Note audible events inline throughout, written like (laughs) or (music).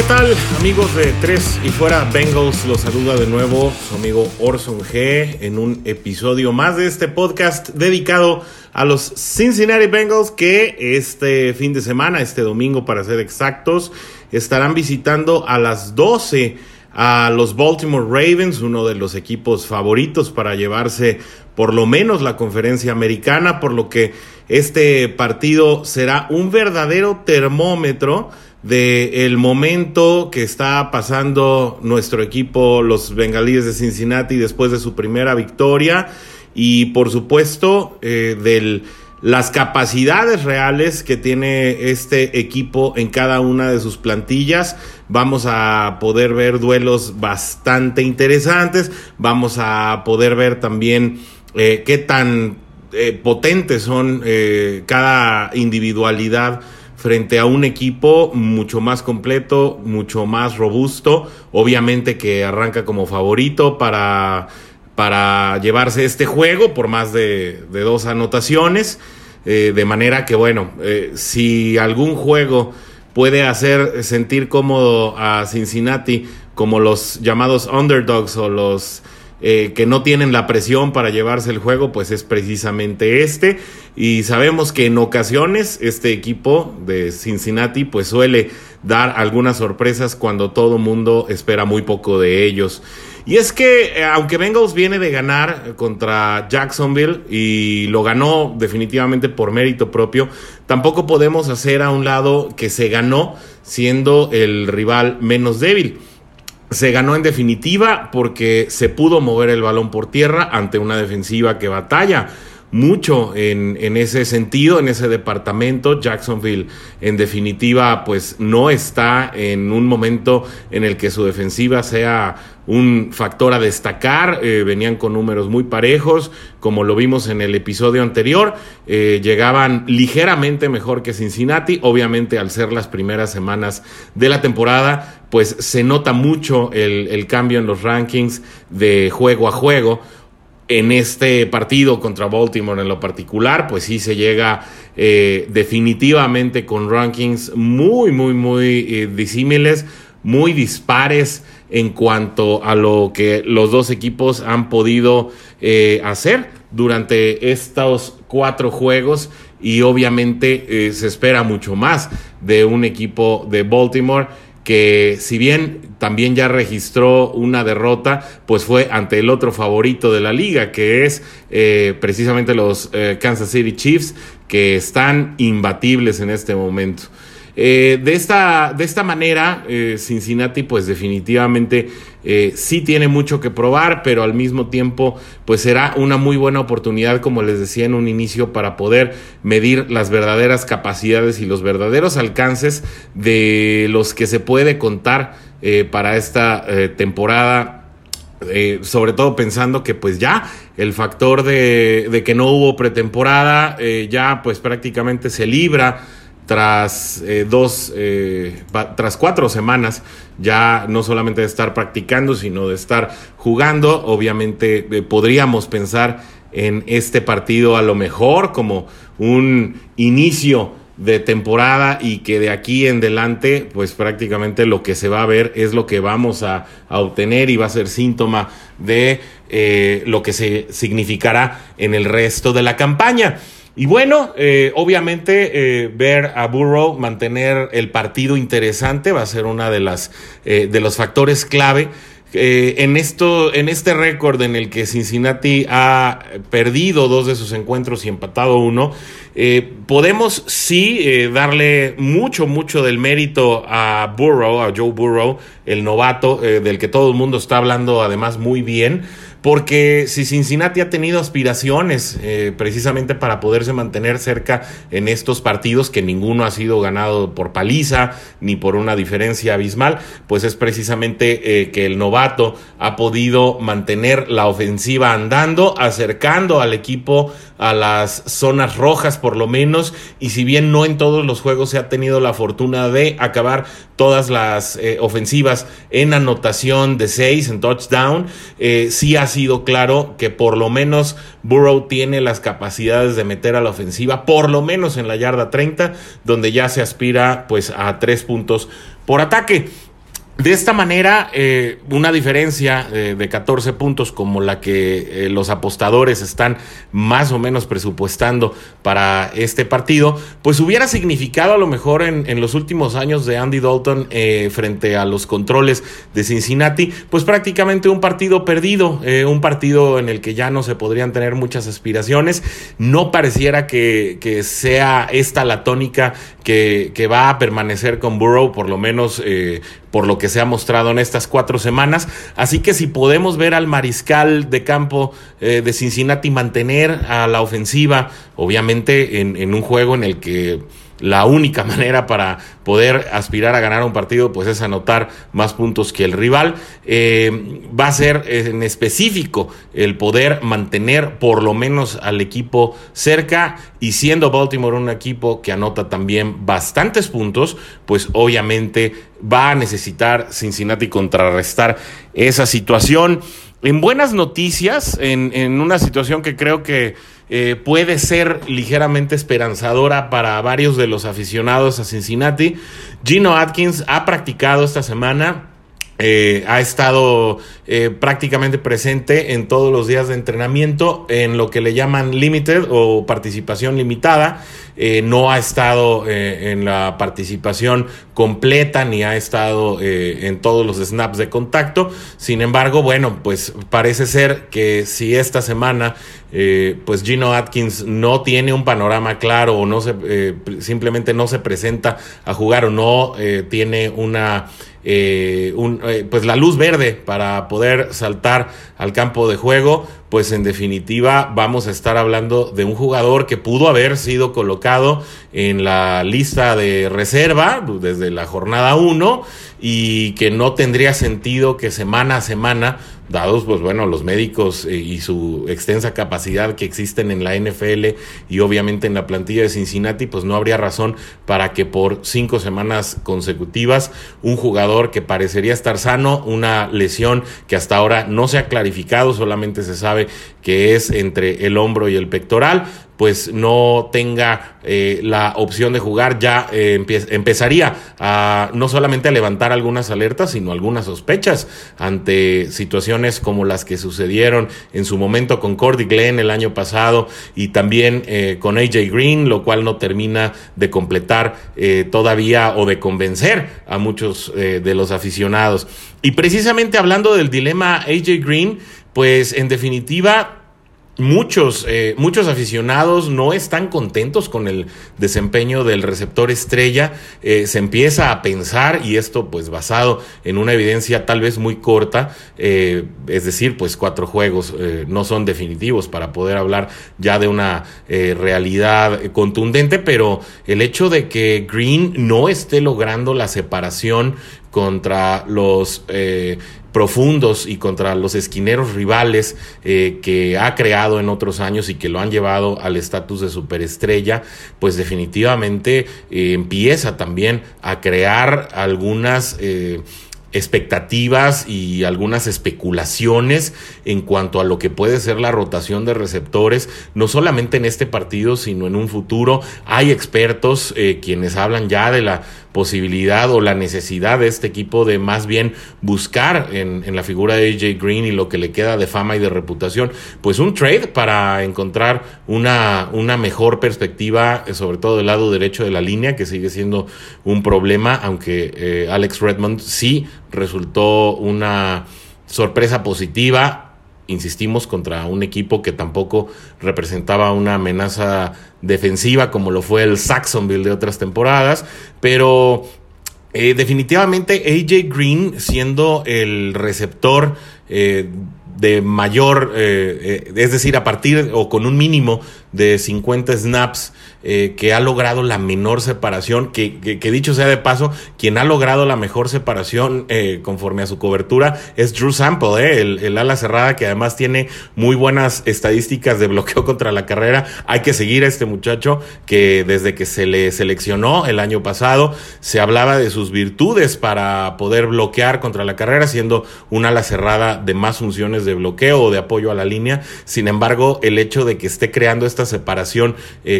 ¿qué tal? Amigos de Tres y Fuera Bengals, los saluda de nuevo su amigo Orson G en un episodio más de este podcast dedicado a los Cincinnati Bengals que este fin de semana, este domingo para ser exactos, estarán visitando a las 12 a los Baltimore Ravens, uno de los equipos favoritos para llevarse por lo menos la conferencia americana, por lo que este partido será un verdadero termómetro de el momento que está pasando nuestro equipo, los bengalíes de Cincinnati, después de su primera victoria y por supuesto eh, de las capacidades reales que tiene este equipo en cada una de sus plantillas. Vamos a poder ver duelos bastante interesantes, vamos a poder ver también eh, qué tan eh, potentes son cada individualidad frente a un equipo mucho más completo, mucho más robusto, obviamente que arranca como favorito para, para llevarse este juego por más de, dos anotaciones, eh, de manera que bueno, eh, si algún juego puede hacer sentir cómodo a Cincinnati como los llamados underdogs o los eh, que no tienen la presión para llevarse el juego, pues es precisamente este. Y sabemos que en ocasiones este equipo de Cincinnati pues suele dar algunas sorpresas cuando todo mundo espera muy poco de ellos. Y es que eh, aunque Bengals viene de ganar contra Jacksonville y lo ganó definitivamente por mérito propio, tampoco podemos hacer a un lado que se ganó siendo el rival menos débil. Se ganó en definitiva porque se pudo mover el balón por tierra ante una defensiva que batalla mucho en, ese sentido, en ese departamento. Jacksonville, en definitiva, pues no está en un momento en el que su defensiva sea un factor a destacar. Eh, venían con números muy parejos, como lo vimos en el episodio anterior. Eh, llegaban ligeramente mejor que Cincinnati. Obviamente, al ser las primeras semanas de la temporada, pues se nota mucho el, cambio en los rankings de juego a juego. En este partido contra Baltimore en lo particular, pues sí se llega eh, definitivamente con rankings muy, muy, muy eh, disímiles, muy dispares en cuanto a lo que los dos equipos han podido eh, hacer durante estos cuatro juegos. Y obviamente se espera mucho más de un equipo de Baltimore que si bien también ya registró una derrota, pues fue ante el otro favorito de la liga, que es eh, precisamente los eh, Kansas City Chiefs, que están imbatibles en este momento. Eh, de, esta, de esta manera, Cincinnati pues definitivamente eh, sí tiene mucho que probar, pero al mismo tiempo pues será una muy buena oportunidad, como les decía en un inicio, para poder medir las verdaderas capacidades y los verdaderos alcances de los que se puede contar para esta temporada. Sobre todo pensando que pues ya el factor de que no hubo pretemporada ya pues prácticamente se libra tras eh, dos, eh, tras cuatro semanas, ya no solamente de estar practicando, sino de estar jugando, obviamente eh, podríamos pensar en este partido a lo mejor como un inicio de temporada y que de aquí en adelante, pues prácticamente lo que se va a ver es lo que vamos a, a obtener y va a ser síntoma de lo que se significará en el resto de la campaña. Y bueno, eh, obviamente eh, ver a Burrow mantener el partido interesante va a ser una de las eh, de los factores clave. En esto en este récord en el que Cincinnati ha perdido dos de sus encuentros y empatado uno podemos sí darle mucho mucho del mérito a Burrow a Joe Burrow el novato del que todo el mundo está hablando además muy bien porque si Cincinnati ha tenido aspiraciones eh, precisamente para poderse mantener cerca en estos partidos, que ninguno ha sido ganado por paliza ni por una diferencia abismal, pues es precisamente eh, que el novato ha podido mantener la ofensiva andando, acercando al equipo a las zonas rojas por lo menos, y si bien no en todos los juegos se ha tenido la fortuna de acabar todas las eh, ofensivas en anotación de seis, en touchdown, sí ha sido claro que por lo menos Burrow tiene las capacidades de meter a la ofensiva, por lo menos en la yarda 30, donde ya se aspira pues a tres puntos por ataque. De esta manera, eh, una diferencia eh, de 14 puntos como la que eh, los apostadores están más o menos presupuestando para este partido, pues hubiera significado a lo mejor en, los últimos años de Andy Dalton frente a los controles de Cincinnati, pues prácticamente un partido perdido, un partido en el que ya no se podrían tener muchas aspiraciones. No pareciera que, que sea esta la tónica que, que, va a permanecer con Burrow, por lo menos por lo que se ha mostrado en estas cuatro semanas. Así que si podemos ver al mariscal de campo eh, de Cincinnati mantener a la ofensiva, obviamente en, en un juego en el que la única (laughs) manera para poder aspirar a ganar un partido pues es anotar más puntos que el rival. Eh, va a ser en específico el poder mantener por lo menos al equipo cerca y siendo Baltimore un equipo que anota también bastantes puntos, pues obviamente va a necesitar Cincinnati contrarrestar esa situación. En buenas noticias, en, en una situación que creo que eh, puede ser ligeramente esperanzadora para varios de los aficionados a Cincinnati. Gino Atkins ha practicado esta semana. Eh, ha estado eh, prácticamente presente en todos los días de entrenamiento en lo que le llaman limited o participación limitada. no ha estado en la participación completa ni ha estado en todos los snaps de contacto. Sin embargo, bueno, pues parece ser que si esta semana eh, pues Gino Atkins no tiene un panorama claro o no se, eh, simplemente no se presenta a jugar o no eh, tiene una pues la luz verde para poder saltar al campo de juego, pues en definitiva vamos a estar hablando de un jugador que pudo haber sido colocado en la lista de reserva desde la jornada 1 y que no tendría sentido que semana a semana dados pues bueno los médicos eh, y su extensa capacidad que existen en la NFL y obviamente en la plantilla de Cincinnati pues no habría razón para que por cinco semanas consecutivas un jugador que parecería estar sano una lesión que hasta ahora no se ha clarificado solamente se sabe que es entre el hombro y el pectoral pues no tenga eh, la opción de jugar, ya eh, empezaría a no solamente a levantar algunas alertas, sino algunas sospechas ante situaciones como las que sucedieron en su momento con Cordy Glenn el año pasado y también eh, con AJ Green, lo cual no termina de completar todavía o de convencer a muchos de los aficionados. Y precisamente hablando del dilema AJ Green, pues en definitiva muchos, eh, muchos aficionados no están contentos con el desempeño del receptor estrella. Eh, se empieza a pensar, y esto pues basado en una evidencia tal vez muy corta, eh, es decir, pues cuatro juegos no son definitivos para poder hablar ya de una realidad contundente, pero el hecho de que Green no esté logrando la separación contra los profundos y contra los esquineros rivales eh, que ha creado en otros años y que lo han llevado al estatus de superestrella, pues definitivamente eh, empieza también a crear algunas... Eh, expectativas y algunas especulaciones en cuanto a lo que puede ser la rotación de receptores, no solamente en este partido, sino en un futuro. Hay expertos quienes hablan ya de la posibilidad o la necesidad de este equipo de más bien buscar en, en la figura de AJ Green y lo que le queda de fama y de reputación, pues un trade para encontrar una, una mejor perspectiva, eh, sobre todo del lado derecho de la línea, que sigue siendo un problema, aunque eh, Alex Redmond sí resultó una sorpresa positiva. Insistimos contra un equipo que tampoco representaba una amenaza defensiva como lo fue el Saxonville de otras temporadas, pero eh, definitivamente AJ Green siendo el receptor eh, de mayor, eh, es decir, a partir o con un mínimo de 50 snaps eh, que ha logrado la menor separación, que, dicho sea de paso, quien ha logrado la mejor separación eh, conforme a su cobertura es Drew Sample, eh, el, el, ala cerrada que además tiene muy buenas estadísticas de bloqueo (laughs) contra la carrera. Hay que seguir a este muchacho que desde que se le seleccionó el año pasado se hablaba de sus virtudes para poder bloquear contra la carrera, siendo un ala cerrada de más funciones de bloqueo o de apoyo a la línea. Sin embargo, el hecho de que esté creando esta separación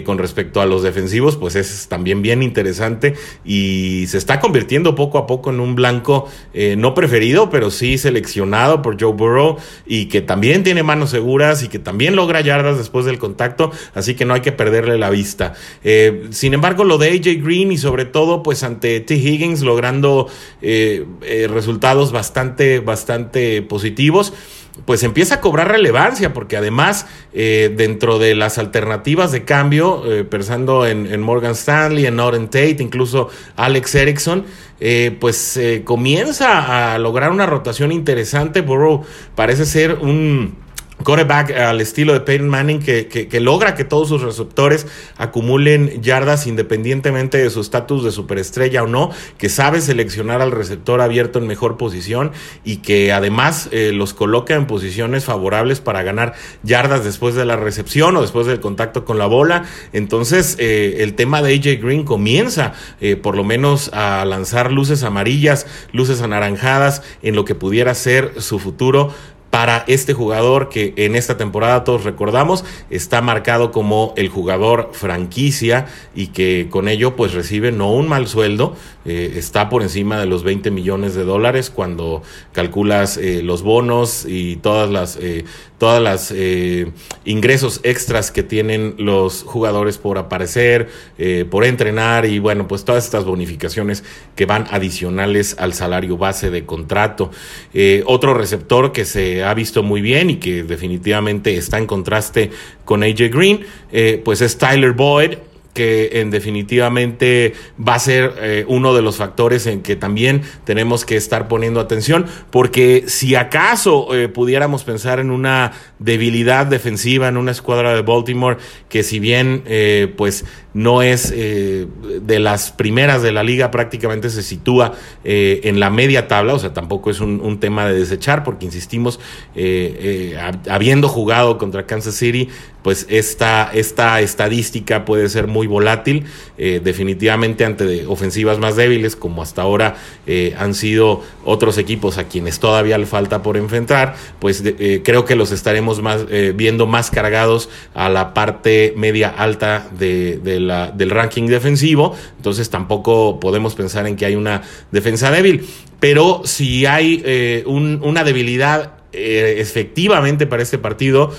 con respecto a los defensivos, pues es también bien interesante y se está convirtiendo poco a poco en un blanco eh, no preferido, pero sí seleccionado por Joe Burrow y que también tiene manos seguras y que también logra yardas después del contacto, así que no hay que perderle la vista. Eh, sin embargo, lo de AJ Green y sobre todo pues ante T. Higgins logrando eh, resultados bastante, bastante positivos pues empieza a cobrar relevancia, porque además, eh, dentro de las alternativas de cambio, eh, pensando en, Morgan Stanley, en Norton Tate, incluso Alex Erickson, eh, pues comienza a lograr una rotación interesante. Burrow parece ser un quarterback al estilo de Peyton Manning que, que, logra que todos sus receptores acumulen yardas independientemente de su estatus de superestrella o no, que sabe seleccionar al receptor abierto en mejor posición y que además eh, los coloca en posiciones favorables para ganar yardas después de la recepción o después del contacto con la bola. Entonces eh, el tema de AJ Green comienza eh, por lo menos a lanzar luces amarillas, luces anaranjadas en lo que pudiera ser su futuro para este jugador que en esta temporada todos recordamos está marcado como el jugador franquicia y que con ello pues recibe no un mal sueldo, eh, está por encima de los 20 millones de dólares cuando calculas eh, los bonos y todas las eh, todas las ingresos extras que tienen los jugadores por aparecer, por entrenar y bueno pues todas estas bonificaciones que van adicionales al salario base de contrato. otro receptor que se ha visto muy bien y que definitivamente está en contraste con AJ Green, eh, pues es Tyler Boyd, que en definitivamente va a ser eh, uno de los factores en que también tenemos que estar poniendo atención, porque si acaso eh, pudiéramos pensar en una debilidad defensiva en una escuadra de Baltimore, que si bien pues no es eh, de las primeras de la liga, prácticamente se sitúa eh, en la media tabla, o sea, tampoco es un, tema de desechar, porque insistimos, eh, habiendo jugado contra Kansas City, pues esta, esta estadística puede ser muy volátil, definitivamente ante ofensivas más débiles, como hasta ahora han sido otros equipos a quienes todavía le falta por enfrentar, pues creo que los estaremos más, viendo más cargados a la parte media alta de, de del ranking defensivo, entonces tampoco podemos pensar en que hay una defensa débil. Pero si hay eh, una debilidad eh, efectivamente para este partido,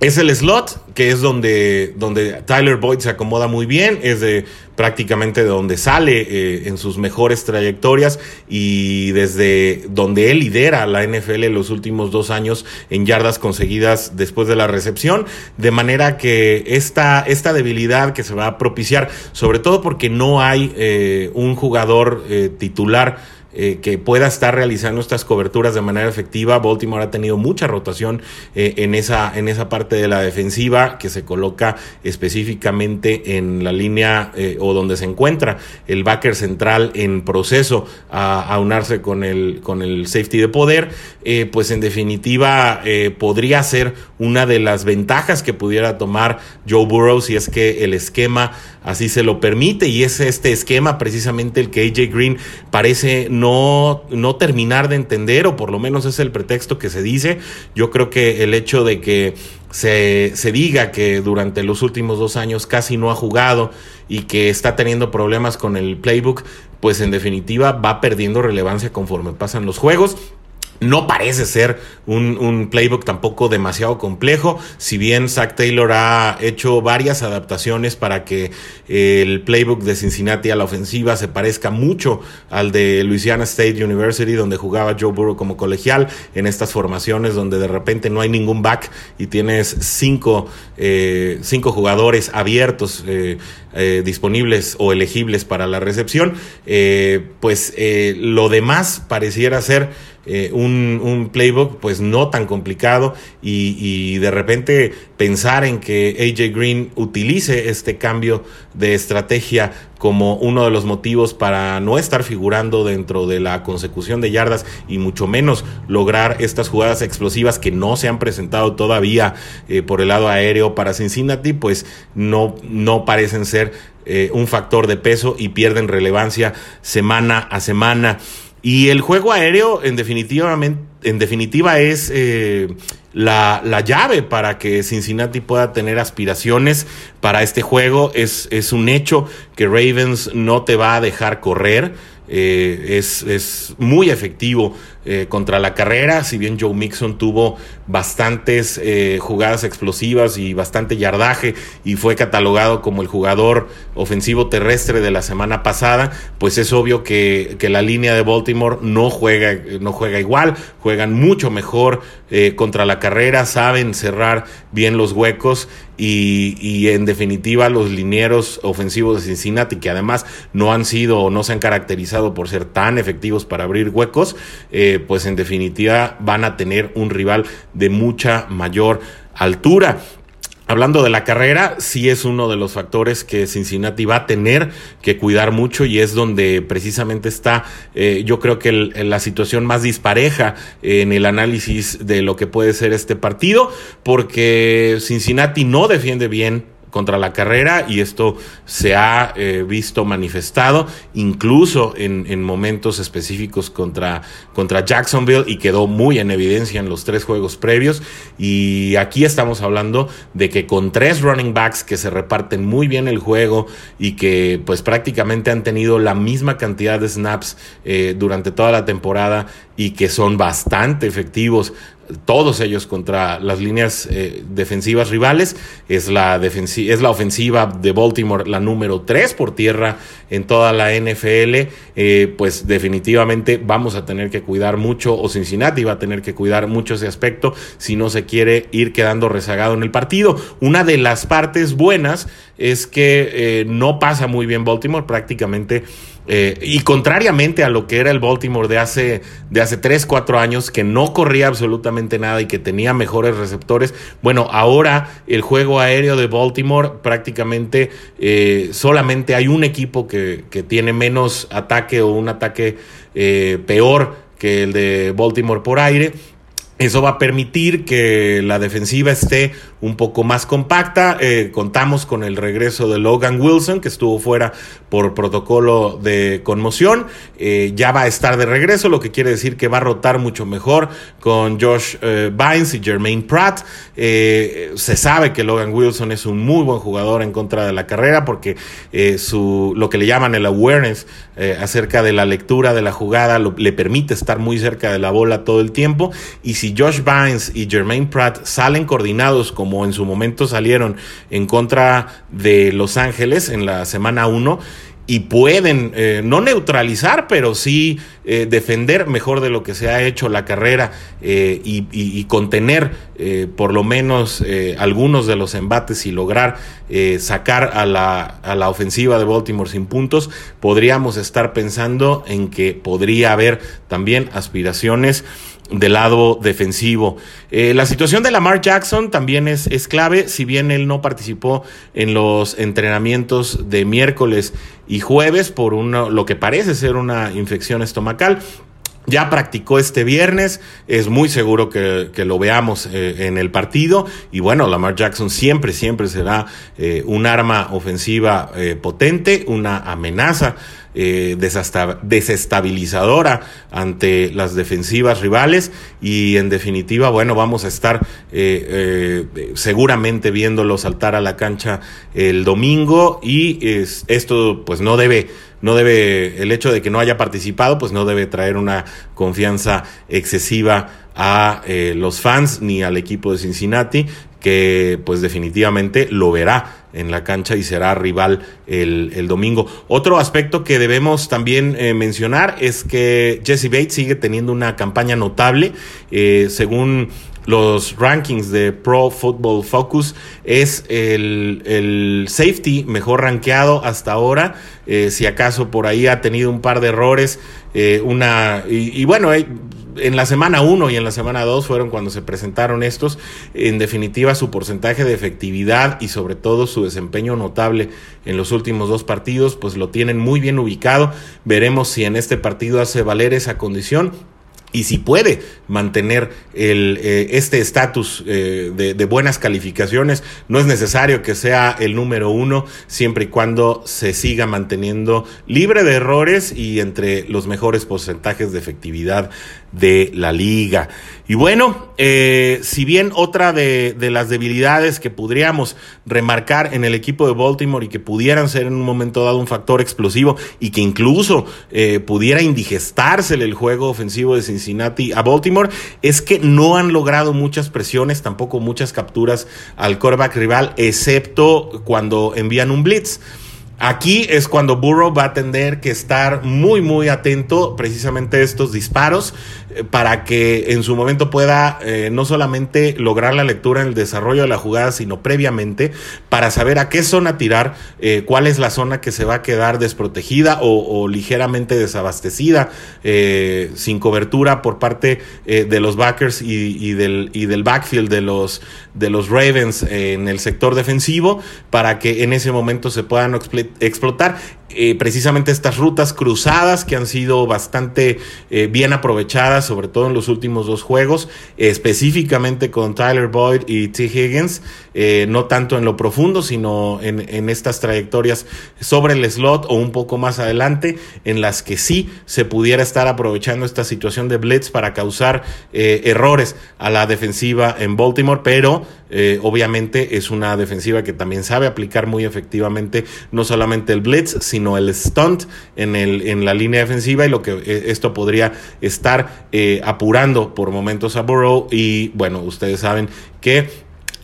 es el slot, que es donde, donde Tyler Boyd se acomoda muy bien, es de prácticamente de donde sale eh, en sus mejores trayectorias y desde donde él lidera la NFL en los últimos dos años en yardas conseguidas después de la recepción, de manera que esta, esta debilidad que se va a propiciar, sobre todo porque no hay eh, un jugador eh, titular, eh, que pueda estar realizando estas coberturas de manera efectiva. Baltimore ha tenido mucha rotación eh, en, esa, en esa parte de la defensiva que se coloca específicamente en la línea eh, o donde se encuentra el backer central en proceso a, unarse con el, con el safety de poder, pues en definitiva podría ser una de las ventajas que pudiera tomar Joe Burrow si es que el esquema así se lo permite y es este esquema precisamente el que AJ Green parece no, no terminar de entender, o por lo menos es el pretexto que se dice. Yo creo que el hecho de que se, se diga que durante los últimos dos años casi no ha jugado y que está teniendo problemas con el playbook, pues en definitiva va perdiendo relevancia conforme pasan los juegos. No parece ser un, playbook tampoco demasiado complejo, si bien Zach Taylor ha hecho varias adaptaciones para que el playbook de Cincinnati a la ofensiva se parezca mucho al de Louisiana State University, donde jugaba Joe Burrow como colegial, en estas formaciones donde de repente no hay ningún back y tienes cinco, eh, cinco jugadores abiertos. Eh, eh, disponibles o elegibles para la recepción, pues lo demás pareciera ser eh, un, un, playbook pues no tan complicado y, y, de repente pensar en que AJ Green utilice este cambio de estrategia como uno de los motivos para no estar figurando dentro de la consecución de yardas y mucho menos lograr estas jugadas explosivas que no se han presentado todavía eh, por el lado aéreo para Cincinnati, pues no, no parecen ser eh, un factor de peso y pierden relevancia semana a semana. Y el juego aéreo, en, definitivamente, en definitiva, es eh, la, la, llave para que Cincinnati pueda tener aspiraciones para este juego. Es, es un hecho que Ravens no te va a dejar correr. Eh, es, es, muy efectivo eh, contra la carrera, si bien Joe Mixon tuvo bastantes eh, jugadas explosivas y bastante yardaje y fue catalogado como el jugador ofensivo terrestre de la semana pasada, pues es obvio que, que la línea de Baltimore no juega, no juega igual, juegan mucho mejor contra la carrera, saben cerrar bien los huecos y, y, en definitiva los linieros ofensivos de Cincinnati, que además no han sido o no se han caracterizado por ser tan efectivos para abrir huecos, eh, pues en definitiva van a tener un rival de mucha mayor altura. Hablando de la carrera, sí es uno de los factores que Cincinnati va a tener que cuidar mucho y es donde precisamente está, eh, yo creo que la situación más dispareja en el análisis de lo que puede ser este partido, porque Cincinnati no defiende bien contra la carrera y esto se ha eh, visto manifestado incluso en, en, momentos específicos contra, contra Jacksonville y quedó muy en evidencia en los tres juegos previos. Y aquí estamos hablando de que con tres running backs que se reparten muy bien el juego y que pues prácticamente han tenido la misma cantidad de snaps eh, durante toda la temporada y que son bastante efectivos todos ellos contra las líneas eh, defensivas rivales. Es la, es la ofensiva de Baltimore la número 3 por tierra en toda la NFL. Eh, pues definitivamente vamos a tener que cuidar mucho, o Cincinnati va a tener que cuidar mucho ese aspecto si no se quiere ir quedando rezagado en el partido. Una de las partes buenas es que eh, no pasa muy bien Baltimore, prácticamente eh, y contrariamente a lo que era el Baltimore de hace, de hace 3, 4 años, que no corría absolutamente nada y que tenía mejores receptores, bueno, ahora el juego aéreo de Baltimore prácticamente eh, solamente hay un equipo que, que, tiene menos ataque o un ataque peor que el de Baltimore por aire. Eso va a permitir que la defensiva esté un poco más compacta. Eh, contamos con el regreso de Logan Wilson, que estuvo fuera por protocolo de conmoción. Eh, ya va a estar de regreso, lo que quiere decir que va a rotar mucho mejor con Josh eh, Bynes y Jermaine Pratt. se sabe que Logan Wilson es un muy buen jugador en contra de la carrera porque su, lo que le llaman el awareness acerca de la lectura de la jugada le permite estar muy cerca de la bola todo el tiempo. Y si Josh Bynes y Jermaine Pratt salen coordinados como en su momento salieron en contra de Los Ángeles en la semana 1, y pueden eh, no neutralizar, pero sí eh, defender mejor de lo que se ha hecho la carrera eh, y, contener por lo menos algunos de los embates y lograr sacar a la, a la ofensiva de Baltimore sin puntos, podríamos estar pensando en que podría haber también aspiraciones del lado defensivo. Eh, la situación de Lamar Jackson también es, es, clave, si bien él no participó en los entrenamientos de miércoles y jueves por uno, lo que parece ser una infección estomacal. Ya practicó este viernes, es muy seguro que, lo veamos eh, en el partido y bueno, Lamar Jackson siempre, siempre será eh, un arma ofensiva potente, una amenaza eh, desestabilizadora ante las defensivas rivales. Y en definitiva, bueno, vamos a estar eh, eh, seguramente viéndolo saltar a la cancha el domingo. Y esto pues no debe no debe, el hecho de que no haya participado, pues no debe traer una confianza excesiva a los fans ni al equipo de Cincinnati, que pues definitivamente lo verá en la cancha y será rival el, domingo. Otro aspecto que debemos también eh, mencionar es que Jesse Bates sigue teniendo una campaña notable. Eh, según los rankings de Pro Football Focus, es el, safety mejor rankeado hasta ahora. Eh, si acaso por ahí ha tenido un par de errores, una y, y bueno, en la semana 1 y en la semana 2 fueron cuando se presentaron estos. En definitiva, su porcentaje de efectividad y sobre todo su desempeño notable en los últimos dos partidos, pues lo tienen muy bien ubicado. Veremos si en este partido hace valer esa condición y si puede mantener el, eh, este estatus eh, de, de, buenas calificaciones, no es necesario que sea el número uno, siempre y cuando se siga manteniendo libre de errores y entre los mejores porcentajes de efectividad de la liga. Y bueno, eh, si bien otra de, de, las debilidades que podríamos remarcar en el equipo de Baltimore y que pudieran ser en un momento dado un factor explosivo y que incluso eh, pudiera indigestársele el juego ofensivo de Cincinnati a Baltimore, es que no han logrado muchas presiones, tampoco muchas capturas al quarterback rival, excepto cuando envían un blitz. Aquí es cuando Burrow va a tener que estar muy, muy atento precisamente a estos disparos para que en su momento pueda eh, no solamente lograr la lectura en el desarrollo de la jugada, sino previamente para saber a qué zona tirar, eh, cuál es la zona que se va a quedar desprotegida o, o ligeramente desabastecida, eh, sin cobertura por parte eh, de los backers y, y, del, y del backfield de los, de los Ravens en el sector defensivo, para que en ese momento se puedan explotar eh, precisamente estas rutas cruzadas que han sido bastante eh, bien aprovechadas, sobre todo en los últimos dos juegos, específicamente con Tyler Boyd y T. Higgins, eh, no tanto en lo profundo, sino en, estas trayectorias sobre el slot o un poco más adelante, en las que sí se pudiera estar aprovechando esta situación de blitz para causar errores a la defensiva en Baltimore, pero obviamente es una defensiva que también sabe aplicar muy efectivamente no solamente el blitz, sino sino el stunt en, el, en la línea defensiva y lo que eh, esto podría estar eh, apurando por momentos a Burrow. Y bueno, ustedes saben que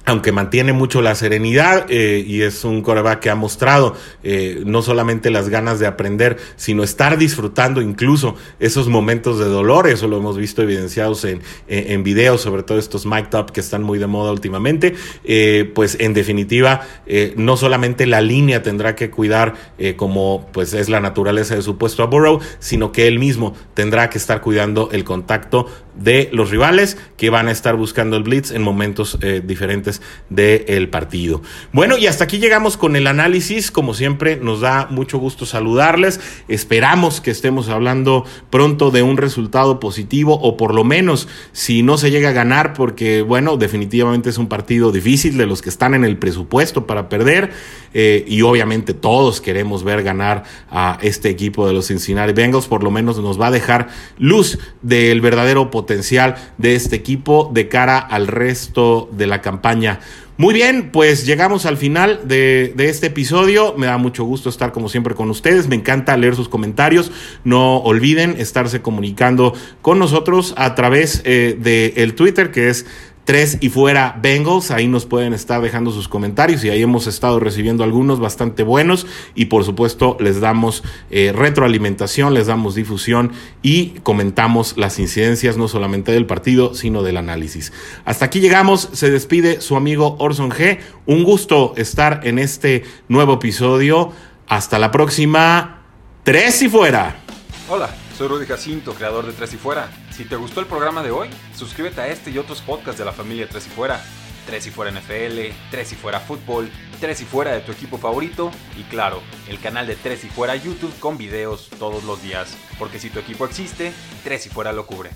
aunque mantiene mucho la serenidad eh, y es un coreback que ha mostrado eh, no solamente las ganas de aprender, sino estar disfrutando incluso esos momentos de dolor, eso lo hemos visto evidenciados en, en, videos, sobre todo estos mic top que están muy de moda últimamente, eh, pues en definitiva no solamente la línea tendrá que cuidar como pues es la naturaleza de su puesto a Burrow, sino que él mismo tendrá que estar cuidando el contacto de los rivales que van a estar buscando el blitz en momentos eh, del partido. Bueno, y hasta aquí llegamos con el análisis. Como siempre, nos da mucho gusto saludarles. Esperamos que estemos hablando pronto de un resultado positivo o por lo menos si no se llega a ganar, porque bueno, definitivamente es un partido difícil de los que están en el presupuesto para perder eh, y obviamente todos queremos ver ganar a este equipo de los Cincinnati Bengals. Por lo menos nos va a dejar luz del verdadero potencial de este equipo de cara al resto de la campaña. Muy bien, pues llegamos al final de, de, este episodio. Me da mucho gusto estar como siempre con ustedes. Me encanta leer sus comentarios. No olviden estarse comunicando con nosotros a través eh, del el Twitter que es tres y fuera Bengals. Ahí nos pueden estar dejando sus comentarios y ahí hemos estado recibiendo algunos bastante buenos y por supuesto les damos eh, retroalimentación, les damos difusión y comentamos las incidencias no solamente del partido sino del análisis. Hasta aquí llegamos, se despide su amigo Orson G. Un gusto estar en este nuevo episodio. Hasta la próxima. Tres y fuera. Hola, soy Rudy Jacinto, creador de Tres y Fuera. Si te gustó el programa de hoy, suscríbete a este y otros podcasts de la familia Tres y Fuera. Tres y Fuera NFL, Tres y Fuera Fútbol, Tres y Fuera de tu equipo favorito y claro, el canal de Tres y Fuera YouTube con videos todos los días. Porque si tu equipo existe, Tres y Fuera lo cubre.